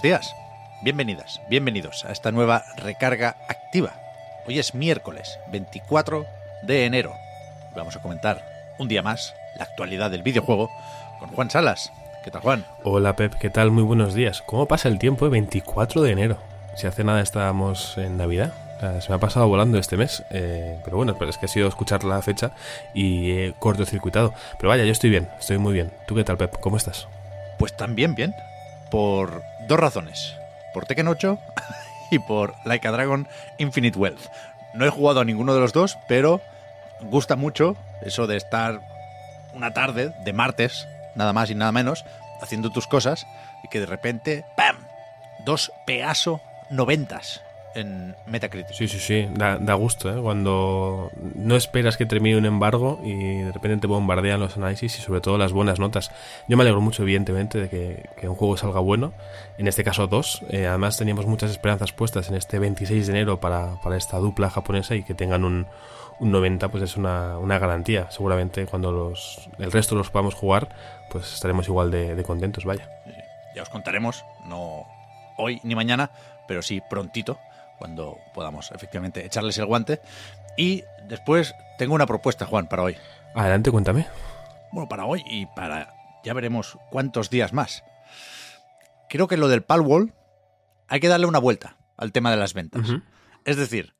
Buenos días, bienvenidas, bienvenidos a esta nueva recarga activa. Hoy es miércoles 24 de enero. Vamos a comentar un día más la actualidad del videojuego con Juan Salas. ¿Qué tal, Juan? Hola Pep, ¿qué tal? Muy buenos días. ¿Cómo pasa el tiempo? eh? 24 de enero. Si hace nada estábamos en Navidad. O sea, se me ha pasado volando este mes. eh, pero bueno, pero es que ha sido escuchar la fecha y he cortocircuitado. Pero vaya, yo estoy bien, estoy muy bien. ¿Tú qué tal, Pep? ¿Cómo estás? Pues también bien, por dos razones. Por Tekken 8 y por Like a Dragon Infinite Wealth. No he jugado a ninguno de los dos, pero gusta mucho eso de estar una tarde de martes, nada más y nada menos, haciendo tus cosas y que de repente, ¡pam! Dos peaso noventas en Metacritic. Sí, sí, sí, da, da gusto, ¿eh? Cuando no esperas que termine un embargo y de repente te bombardean los análisis y sobre todo las buenas notas. Yo me alegro mucho, evidentemente, de que, que un juego salga bueno, en este caso dos. Eh, además teníamos muchas esperanzas puestas en este 26 de enero para, para esta dupla japonesa y que tengan un, un 90 pues es una, una garantía. Seguramente cuando los, el resto los podamos jugar, pues estaremos igual de, de contentos, vaya. Ya os contaremos, no hoy ni mañana, pero sí prontito, cuando podamos efectivamente echarles el guante. Y después tengo una propuesta, Juan, para hoy. Adelante, cuéntame. Bueno, para hoy y para ya veremos cuántos días más. Creo que lo del Palwall hay que darle una vuelta al tema de las ventas. Es decir,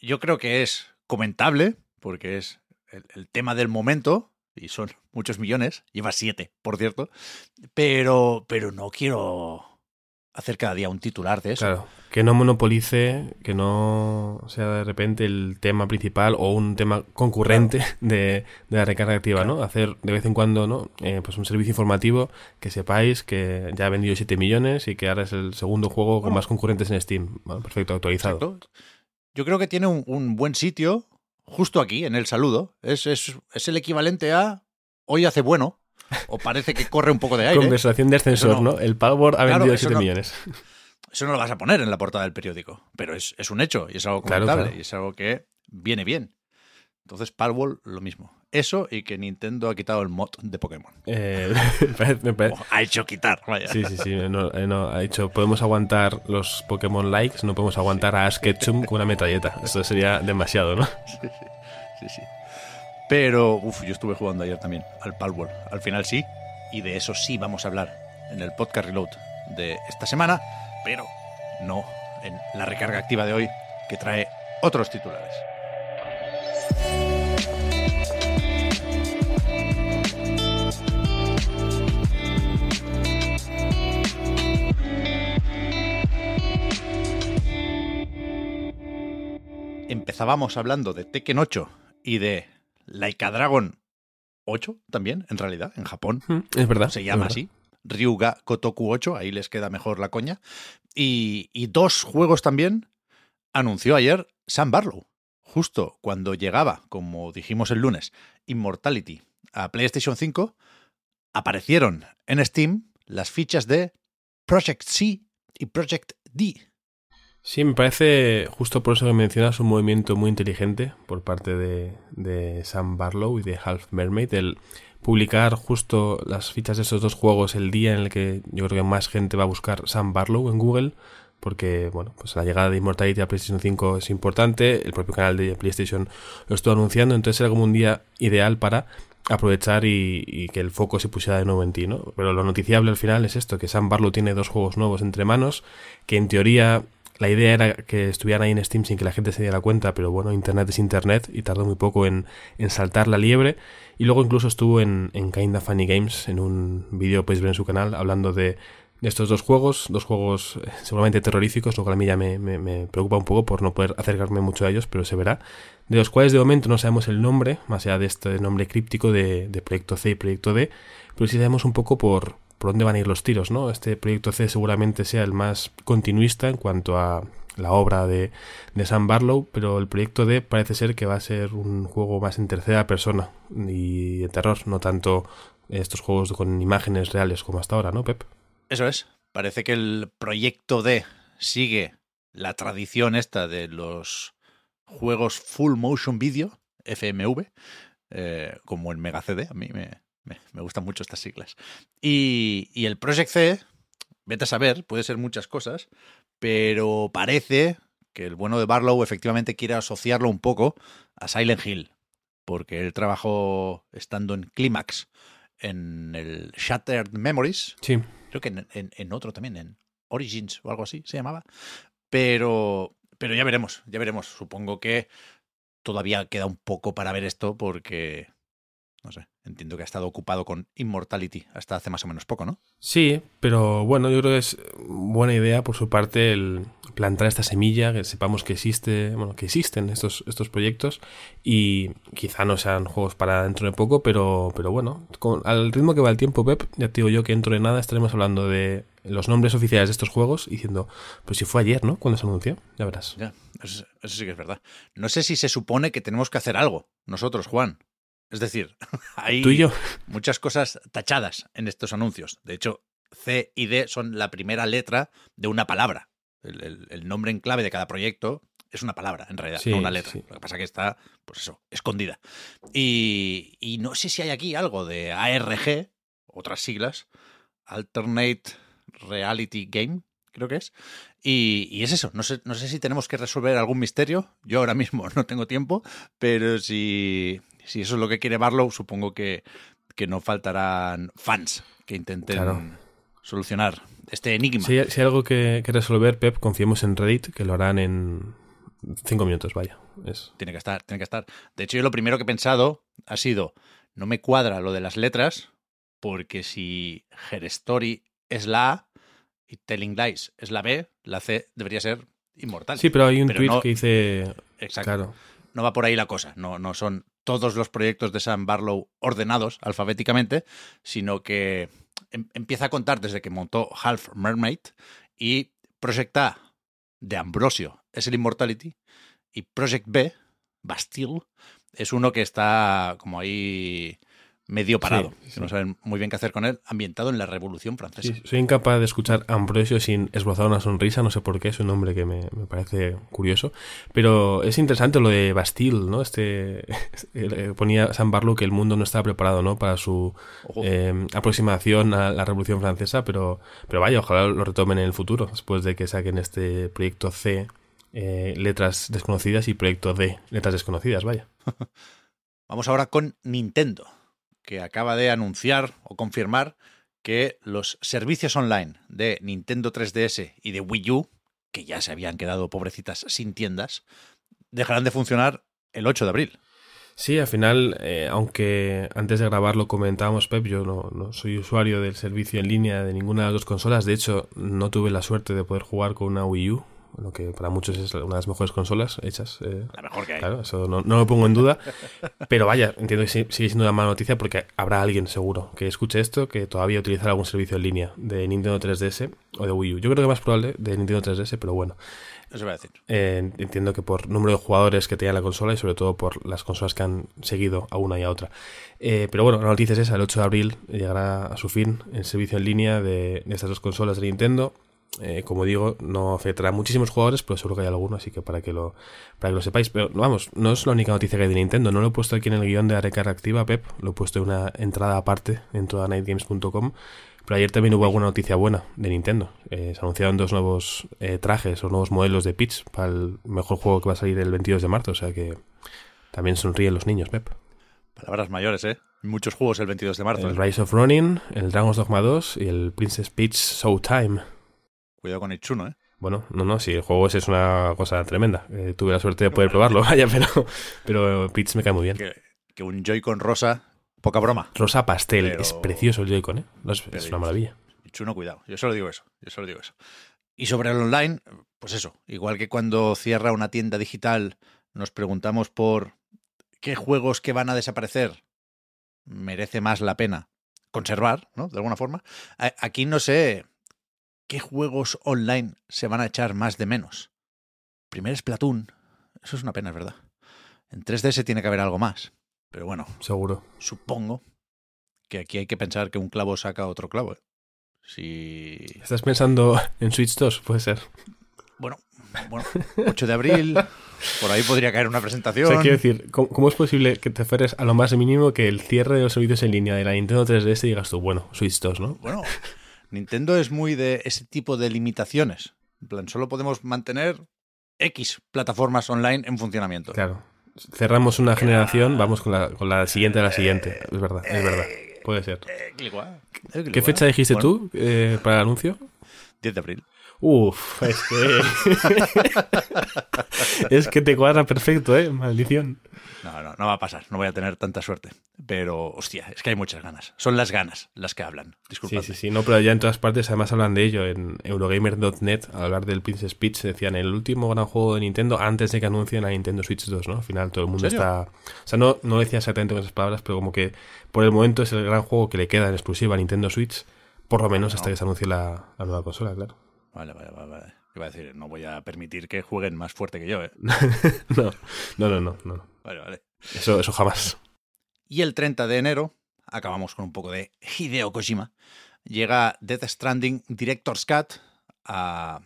yo creo que es comentable, porque es el, el tema del momento, y son muchos millones, lleva siete, por cierto, pero, pero no quiero hacer cada día un titular de eso. Claro, que no monopolice, que no sea de repente el tema principal o un tema concurrente de, de la recarga activa, ¿no? Hacer de vez en cuando, ¿no? Eh, pues un servicio informativo que sepáis que ya ha vendido 7 millones y que ahora es el segundo juego con más concurrentes en Steam. Bueno, perfecto, actualizado. Exacto. Yo creo que tiene un, un buen sitio justo aquí, en el saludo. Es, es, es el equivalente a hoy hace bueno, o parece que corre un poco de aire. Conversación de ascensor, Eso no. ¿no? El Power ha Claro, vendido eso 7 no. millones. Eso no lo vas a poner en la portada del periódico, pero es, es un hecho y es algo comentable claro. y es algo que viene bien. Entonces, Palwall, lo mismo. Eso y que Nintendo ha quitado el mod de Pokémon. Eh, me parece- ha hecho quitar, vaya. Sí, sí, sí. No, eh, no, ha dicho, podemos aguantar los Pokémon likes, no podemos aguantar a Ash Ketchum con una metralleta. Esto sería demasiado, ¿no? Sí, sí. Pero, uff, yo estuve jugando ayer también al Palworld. Al final sí, y de eso sí vamos a hablar en el podcast Reload de esta semana, pero no en la recarga activa de hoy, que trae otros titulares. Empezábamos hablando de Tekken 8 y de Laika Dragon 8 también, en realidad, en Japón. Es verdad. Se llama verdad. así. Ryuga Kotoku 8, ahí les queda mejor la coña. Y, y dos juegos también anunció ayer Sam Barlow. Justo cuando llegaba, como dijimos el lunes, Immortality a PlayStation 5, aparecieron en Steam las fichas de Project C y Project D. Sí, me parece, justo por eso que mencionas, un movimiento muy inteligente por parte de, de Sam Barlow y de Half Mermaid, el publicar justo las fichas de estos dos juegos el día en el que yo creo que más gente va a buscar Sam Barlow en Google, porque, bueno, pues la llegada de Immortality a PlayStation 5 es importante, el propio canal de PlayStation lo estuvo anunciando, entonces era como un día ideal para aprovechar y, y que el foco se pusiera de nuevo en ti, ¿no? Pero lo noticiable al final es esto, que Sam Barlow tiene dos juegos nuevos entre manos, que en teoría la idea era que estuvieran ahí en Steam sin que la gente se diera cuenta, pero bueno, Internet es Internet y tardó muy poco en, saltar la liebre. Y luego incluso estuvo en, en Kinda Funny Games, en un vídeo podéis ver en su canal, hablando de, estos dos juegos, dos juegos eh, seguramente terroríficos, lo cual a mí ya me, preocupa un poco por no poder acercarme mucho a ellos, pero se verá, de los cuales de momento no sabemos el nombre, más allá de este nombre críptico de, de Proyecto C y Proyecto D, pero sí sabemos un poco por, por dónde van a ir los tiros, ¿no? Este Proyecto C seguramente sea el más continuista en cuanto a la obra de, de Sam Barlow, pero el Proyecto D parece ser que va a ser un juego más en tercera persona y de terror, no tanto estos juegos con imágenes reales como hasta ahora, ¿no, Pep? Eso es. Parece que el proyecto D sigue la tradición esta de los juegos full motion video, FMV, eh, como el Mega CD. A mí me, me, gustan mucho estas siglas. Y, y, el Project C, vete a saber, puede ser muchas cosas, pero parece que el bueno de Barlow efectivamente quiere asociarlo un poco a Silent Hill, porque él trabajó estando en Climax, en el Shattered Memories. Sí creo que en, en, en, otro también, en Origins o algo así se llamaba. Pero, pero ya veremos, ya veremos. Supongo que todavía queda un poco para ver esto porque, no sé, entiendo que ha estado ocupado con Immortality hasta hace más o menos poco, ¿no? Sí, pero bueno, yo creo que es buena idea por su parte el plantar esta semilla, que sepamos que existe, bueno, que existen estos, estos proyectos y quizá no sean juegos para dentro de poco, pero, pero bueno, con, al ritmo que va el tiempo, Pep, ya te digo yo que dentro de nada estaremos hablando de los nombres oficiales de estos juegos diciendo, pues si fue ayer, ¿no? Cuando se anunció, ya verás. Ya, eso, eso sí que es verdad. No sé si se supone que tenemos que hacer algo, nosotros, Juan. Es decir, hay ¿Tú y yo? muchas cosas tachadas en estos anuncios. De hecho, C y D son la primera letra de una palabra. El, el, el nombre en clave de cada proyecto es una palabra, en realidad, Sí, no una letra. sí. Lo que pasa que está, pues eso, escondida. Y, y no sé si hay aquí algo de ARG, otras siglas, Alternate Reality Game, creo que es. Y, y, es eso, no sé, no sé si tenemos que resolver algún misterio. Yo ahora mismo no tengo tiempo, pero si, si eso es lo que quiere Barlow, supongo que, que no faltarán fans que intenten Claro. solucionar este enigma. Si, si hay algo que, que resolver, Pep, confiemos en Reddit, que lo harán en cinco minutos, vaya. Es... Tiene que estar, tiene que estar. De hecho, yo lo primero que he pensado ha sido, no me cuadra lo de las letras, porque si Her Story es la A y Telling Lies es la B, la C debería ser inmortal. Sí, pero hay un Pero tweet no- que dice... Exacto. Claro, No va por ahí la cosa. No, no son todos los proyectos de Sam Barlow ordenados alfabéticamente, sino que em- empieza a contar desde que montó Half Mermaid y Project A de Ambrosio es el Immortality y Project B, Bastille, es uno que está como ahí medio parado, Sí, que no saben muy bien qué hacer con él, ambientado en la Revolución Francesa. Sí, soy incapaz de escuchar Ambrosio sin esbozar una sonrisa, no sé por qué, es un nombre que me, me parece curioso. Pero es interesante lo de Bastille, ¿no? Este eh, ponía San Barlow que el mundo no estaba preparado, ¿no? Para su eh, aproximación a la Revolución Francesa, pero, pero vaya, ojalá lo retomen en el futuro, después de que saquen este proyecto C, eh, letras desconocidas, y proyecto D, letras desconocidas, vaya. Vamos ahora con Nintendo, que acaba de anunciar o confirmar que los servicios online de Nintendo 3DS y de Wii U, que ya se habían quedado pobrecitas sin tiendas, dejarán de funcionar el 8 de abril. Sí, al final, eh, aunque antes de grabarlo comentábamos, Pep, yo no soy usuario del servicio en línea de ninguna de las dos consolas. De hecho, no tuve la suerte de poder jugar con una Wii U, lo que para muchos es una de las mejores consolas hechas. eh, La mejor que hay. Claro, eso no, no lo pongo en duda. Pero vaya, entiendo que sigue siendo una mala noticia porque habrá alguien seguro que escuche esto que todavía utilizará algún servicio en línea de Nintendo 3DS o de Wii U. Yo creo que más probable de Nintendo 3DS, pero bueno. Eso va a decir. Eh, entiendo que por número de jugadores que tenía la consola y sobre todo por las consolas que han seguido a una y a otra. Eh, pero bueno, la noticia es esa, el 8 de abril llegará a su fin el servicio en línea de, de estas dos consolas de Nintendo. Eh, como digo, no afectará a muchísimos jugadores, pero seguro que hay alguno, así que para que lo, para que lo sepáis. Pero vamos, no es la única noticia que hay de Nintendo. No lo he puesto aquí en el guion de Areca Activa, Pep. Lo he puesto en una entrada aparte en toda nightgames.com. Pero ayer también hubo alguna noticia buena de Nintendo. Eh, se anunciaron dos nuevos eh, trajes o nuevos modelos de Peach para el mejor juego que va a salir el 22 de marzo. O sea que también sonríen los niños, Pep. Palabras mayores, ¿eh? Muchos juegos el 22 de marzo. El ¿eh? Rise of Ronin, el Dragon's Dogma 2 y el Princess Peach Showtime. Cuidado con el chuno, ¿eh? Bueno, no, no, si el juego ese es una cosa tremenda. Eh, tuve la suerte de poder probarlo, vaya, pero, pero Peach me cae muy bien. Que, que un Joy-Con rosa, poca broma. Rosa pastel, Pero- es precioso el Joy-Con, ¿eh? Es, es una maravilla. Chuno, cuidado. Yo solo digo eso. Yo solo digo eso. Y sobre el online, pues eso. Igual que cuando cierra una tienda digital, nos preguntamos por qué juegos que van a desaparecer merece más la pena conservar, ¿no? De alguna forma. Aquí no sé qué juegos online se van a echar más de menos. Primer Splatoon. Eso es una pena, es verdad. En 3DS tiene que haber algo más. Pero bueno. Seguro. Supongo que aquí hay que pensar que un clavo saca otro clavo. ¿eh? Si... ¿Estás pensando en Switch 2? Puede ser. Bueno, bueno, 8 de abril, por ahí podría caer una presentación. O sea, quiero decir, ¿cómo, es posible que te fueres a lo más mínimo que el cierre de los servicios en línea de la Nintendo 3DS y digas tú, bueno, Switch 2, ¿no? Bueno, Nintendo es muy de ese tipo de limitaciones. En plan, solo podemos mantener X plataformas online en funcionamiento. Claro. Cerramos una generación, vamos con la, con la siguiente a la siguiente. Es verdad, es verdad. Puede ser. ¿Qué fecha dijiste tú eh, para el anuncio? 10 de abril. Uf, es que. es que te cuadra perfecto, ¿eh? Maldición. No, no, no va a pasar. No voy a tener tanta suerte. Pero, hostia, es que hay muchas ganas. Son las ganas las que hablan. Disculpa. Sí, sí, sí. No, pero ya en todas partes además hablan de ello. En Eurogamer.net, al hablar del Princess Peach, decían el último gran juego de Nintendo antes de que anuncien la Nintendo Switch 2, ¿no? Al final todo el mundo está. O sea, no, no decía exactamente con esas palabras, pero como que por el momento es el gran juego que le queda en exclusiva a Nintendo Switch, por lo menos hasta que se anuncie la nueva consola, claro. Vale, vale, vale. Iba a decir, no voy a permitir que jueguen más fuerte que yo, ¿eh? no, no, no, no, Vale, vale. Eso, eso jamás. Y el 30 de enero, acabamos con un poco de Hideo Kojima, llega Death Stranding Director's Cut a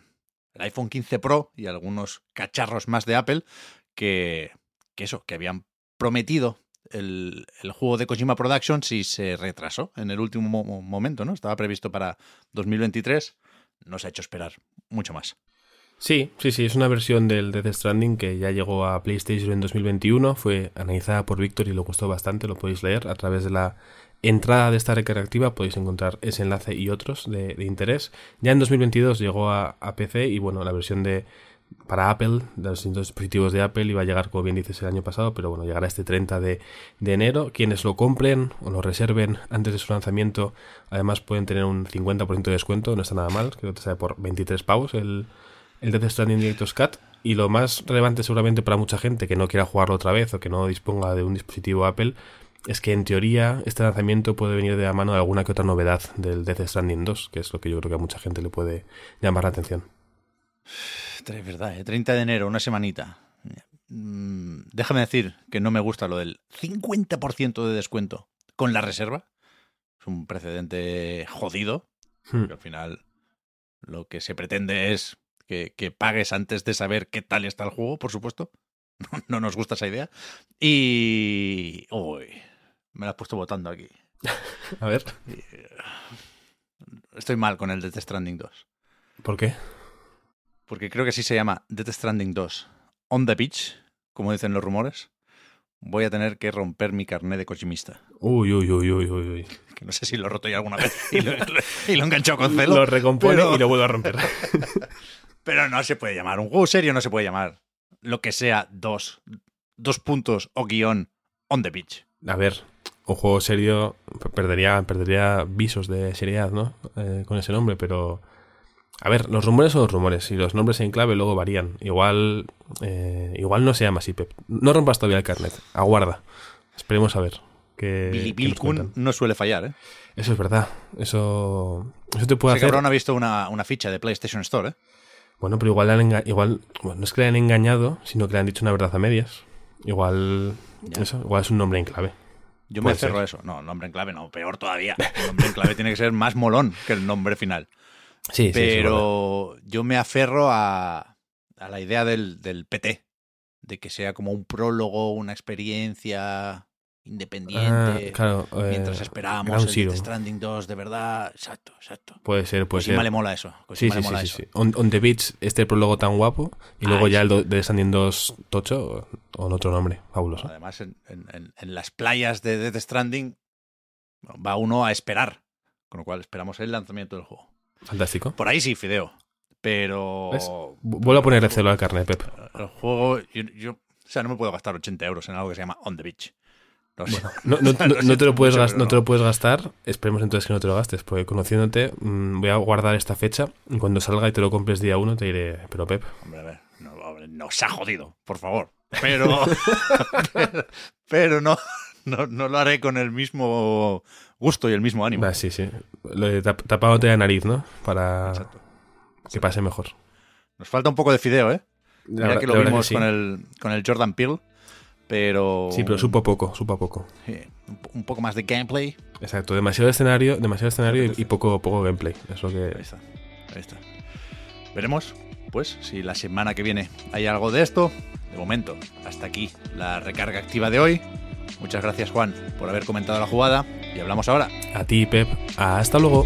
el iPhone 15 Pro y algunos cacharros más de Apple que, que eso, que habían prometido el, el, juego de Kojima Productions y se retrasó en el último momento, ¿no? Estaba previsto para 2023 no se ha hecho esperar mucho más. Sí, sí, sí, es una versión del Death Stranding que ya llegó a PlayStation en 2021, fue analizada por Víctor y lo costó bastante, lo podéis leer a través de la entrada de esta recarga activa, podéis encontrar ese enlace y otros de, interés. Ya en 2022 llegó a, PC y bueno, la versión de para Apple, de los dispositivos de Apple, iba a llegar, como bien dices, el año pasado, pero bueno, llegará este 30 de, enero. Quienes lo compren o lo reserven antes de su lanzamiento, además pueden tener un 50% de descuento, no está nada mal, creo que te sale por 23 pavos el, el Death Stranding Director's Cut. Y lo más relevante seguramente para mucha gente que no quiera jugarlo otra vez o que no disponga de un dispositivo Apple, es que en teoría este lanzamiento puede venir de la mano de alguna que otra novedad del Death Stranding 2, que es lo que yo creo que a mucha gente le puede llamar la atención. Es verdad, 30 ¿eh? de enero, una semanita. Mm, déjame decir que no me gusta lo del 50% de descuento con la reserva. Es un precedente jodido. Hmm. al final lo que se pretende es que, pagues antes de saber qué tal está el juego, por supuesto. No, nos gusta esa idea. Y... Uy, me la has puesto votando aquí. A ver. Estoy mal con el Death Stranding 2. ¿Por qué? Porque creo que así se llama Death Stranding 2, On the Beach, como dicen los rumores, voy a tener que romper mi carnet de cochimista. Uy, uy, uy, uy, uy. Que no sé si lo he roto ya alguna vez y lo, he enganchado con celo. Lo recompone y lo vuelvo a romper. pero no se puede llamar. Un juego serio no se puede llamar lo que sea dos, dos puntos o guion on the beach. A ver, un juego serio perdería, perdería visos de seriedad, ¿no? Eh, con ese nombre, pero a ver, los rumores son los rumores y los nombres en clave luego varían. Igual, eh, igual no se llama así, Pep. No rompas todavía el carnet. Aguarda. Esperemos a ver. Que, Billy Bill no suele fallar, ¿eh? Eso es verdad. Eso, eso te puede Ese hacer. ha visto una, ficha de PlayStation Store, ¿eh? Bueno, pero igual, han igual no es que le han engañado, sino que le han dicho una verdad a medias. Igual, eso, igual es un nombre en clave. Yo me aferro a eso. No, nombre en clave no, peor todavía. El nombre en clave tiene que ser más molón que el nombre final. Sí, Pero yo me aferro a, a la idea del, del, PT, de que sea como un prólogo, una experiencia independiente. Ah, mientras eh, esperamos el Stranding 2, de verdad. Exacto, exacto. Puede ser, puede ser. le mola eso. Sí, sí, sí, sí, On, the Beach, este prólogo tan guapo, y luego ya el de Stranding 2 tocho, o en otro nombre, fabuloso. Además, en, en, en, las playas de Death Stranding va uno a esperar, con lo cual esperamos el lanzamiento del juego. Fantástico. Por ahí sí, fideo. Pero. Vuelvo a poner el celo al carnet, Pep. El juego. Yo, o sea, no me puedo gastar 80 euros en algo que se llama On the Beach. No, no- te lo puedes mucho, gas- pero no te lo puedes gastar. Esperemos entonces que no te lo gastes, porque conociéndote, mm, voy a guardar esta fecha. Y cuando salga y te lo compres día uno, te diré, pero Pep, Hombre, a ver, no, hombre, no se ha jodido, por favor. Pero, pero, pero no, no, no lo haré con el mismo gusto y el mismo ánimo. sí, sí. Lo de tap- tapándote la nariz, ¿no? Para que pase mejor. Nos falta un poco de fideo, ¿eh? La Mira verdad- que lo la vimos sí. con, el, con el Jordan Peele, pero... Sí, pero supo poco, supo poco. Sí, un, po- un poco más de gameplay. Exacto, demasiado escenario, demasiado escenario y, poco, poco gameplay. Es lo Ahí que. está, ahí está. Veremos, pues, si la semana que viene hay algo de esto. De momento, hasta aquí la recarga activa de hoy. Muchas gracias, Juan, por haber comentado la jugada. Y hablamos ahora. A ti, Pep. Hasta luego.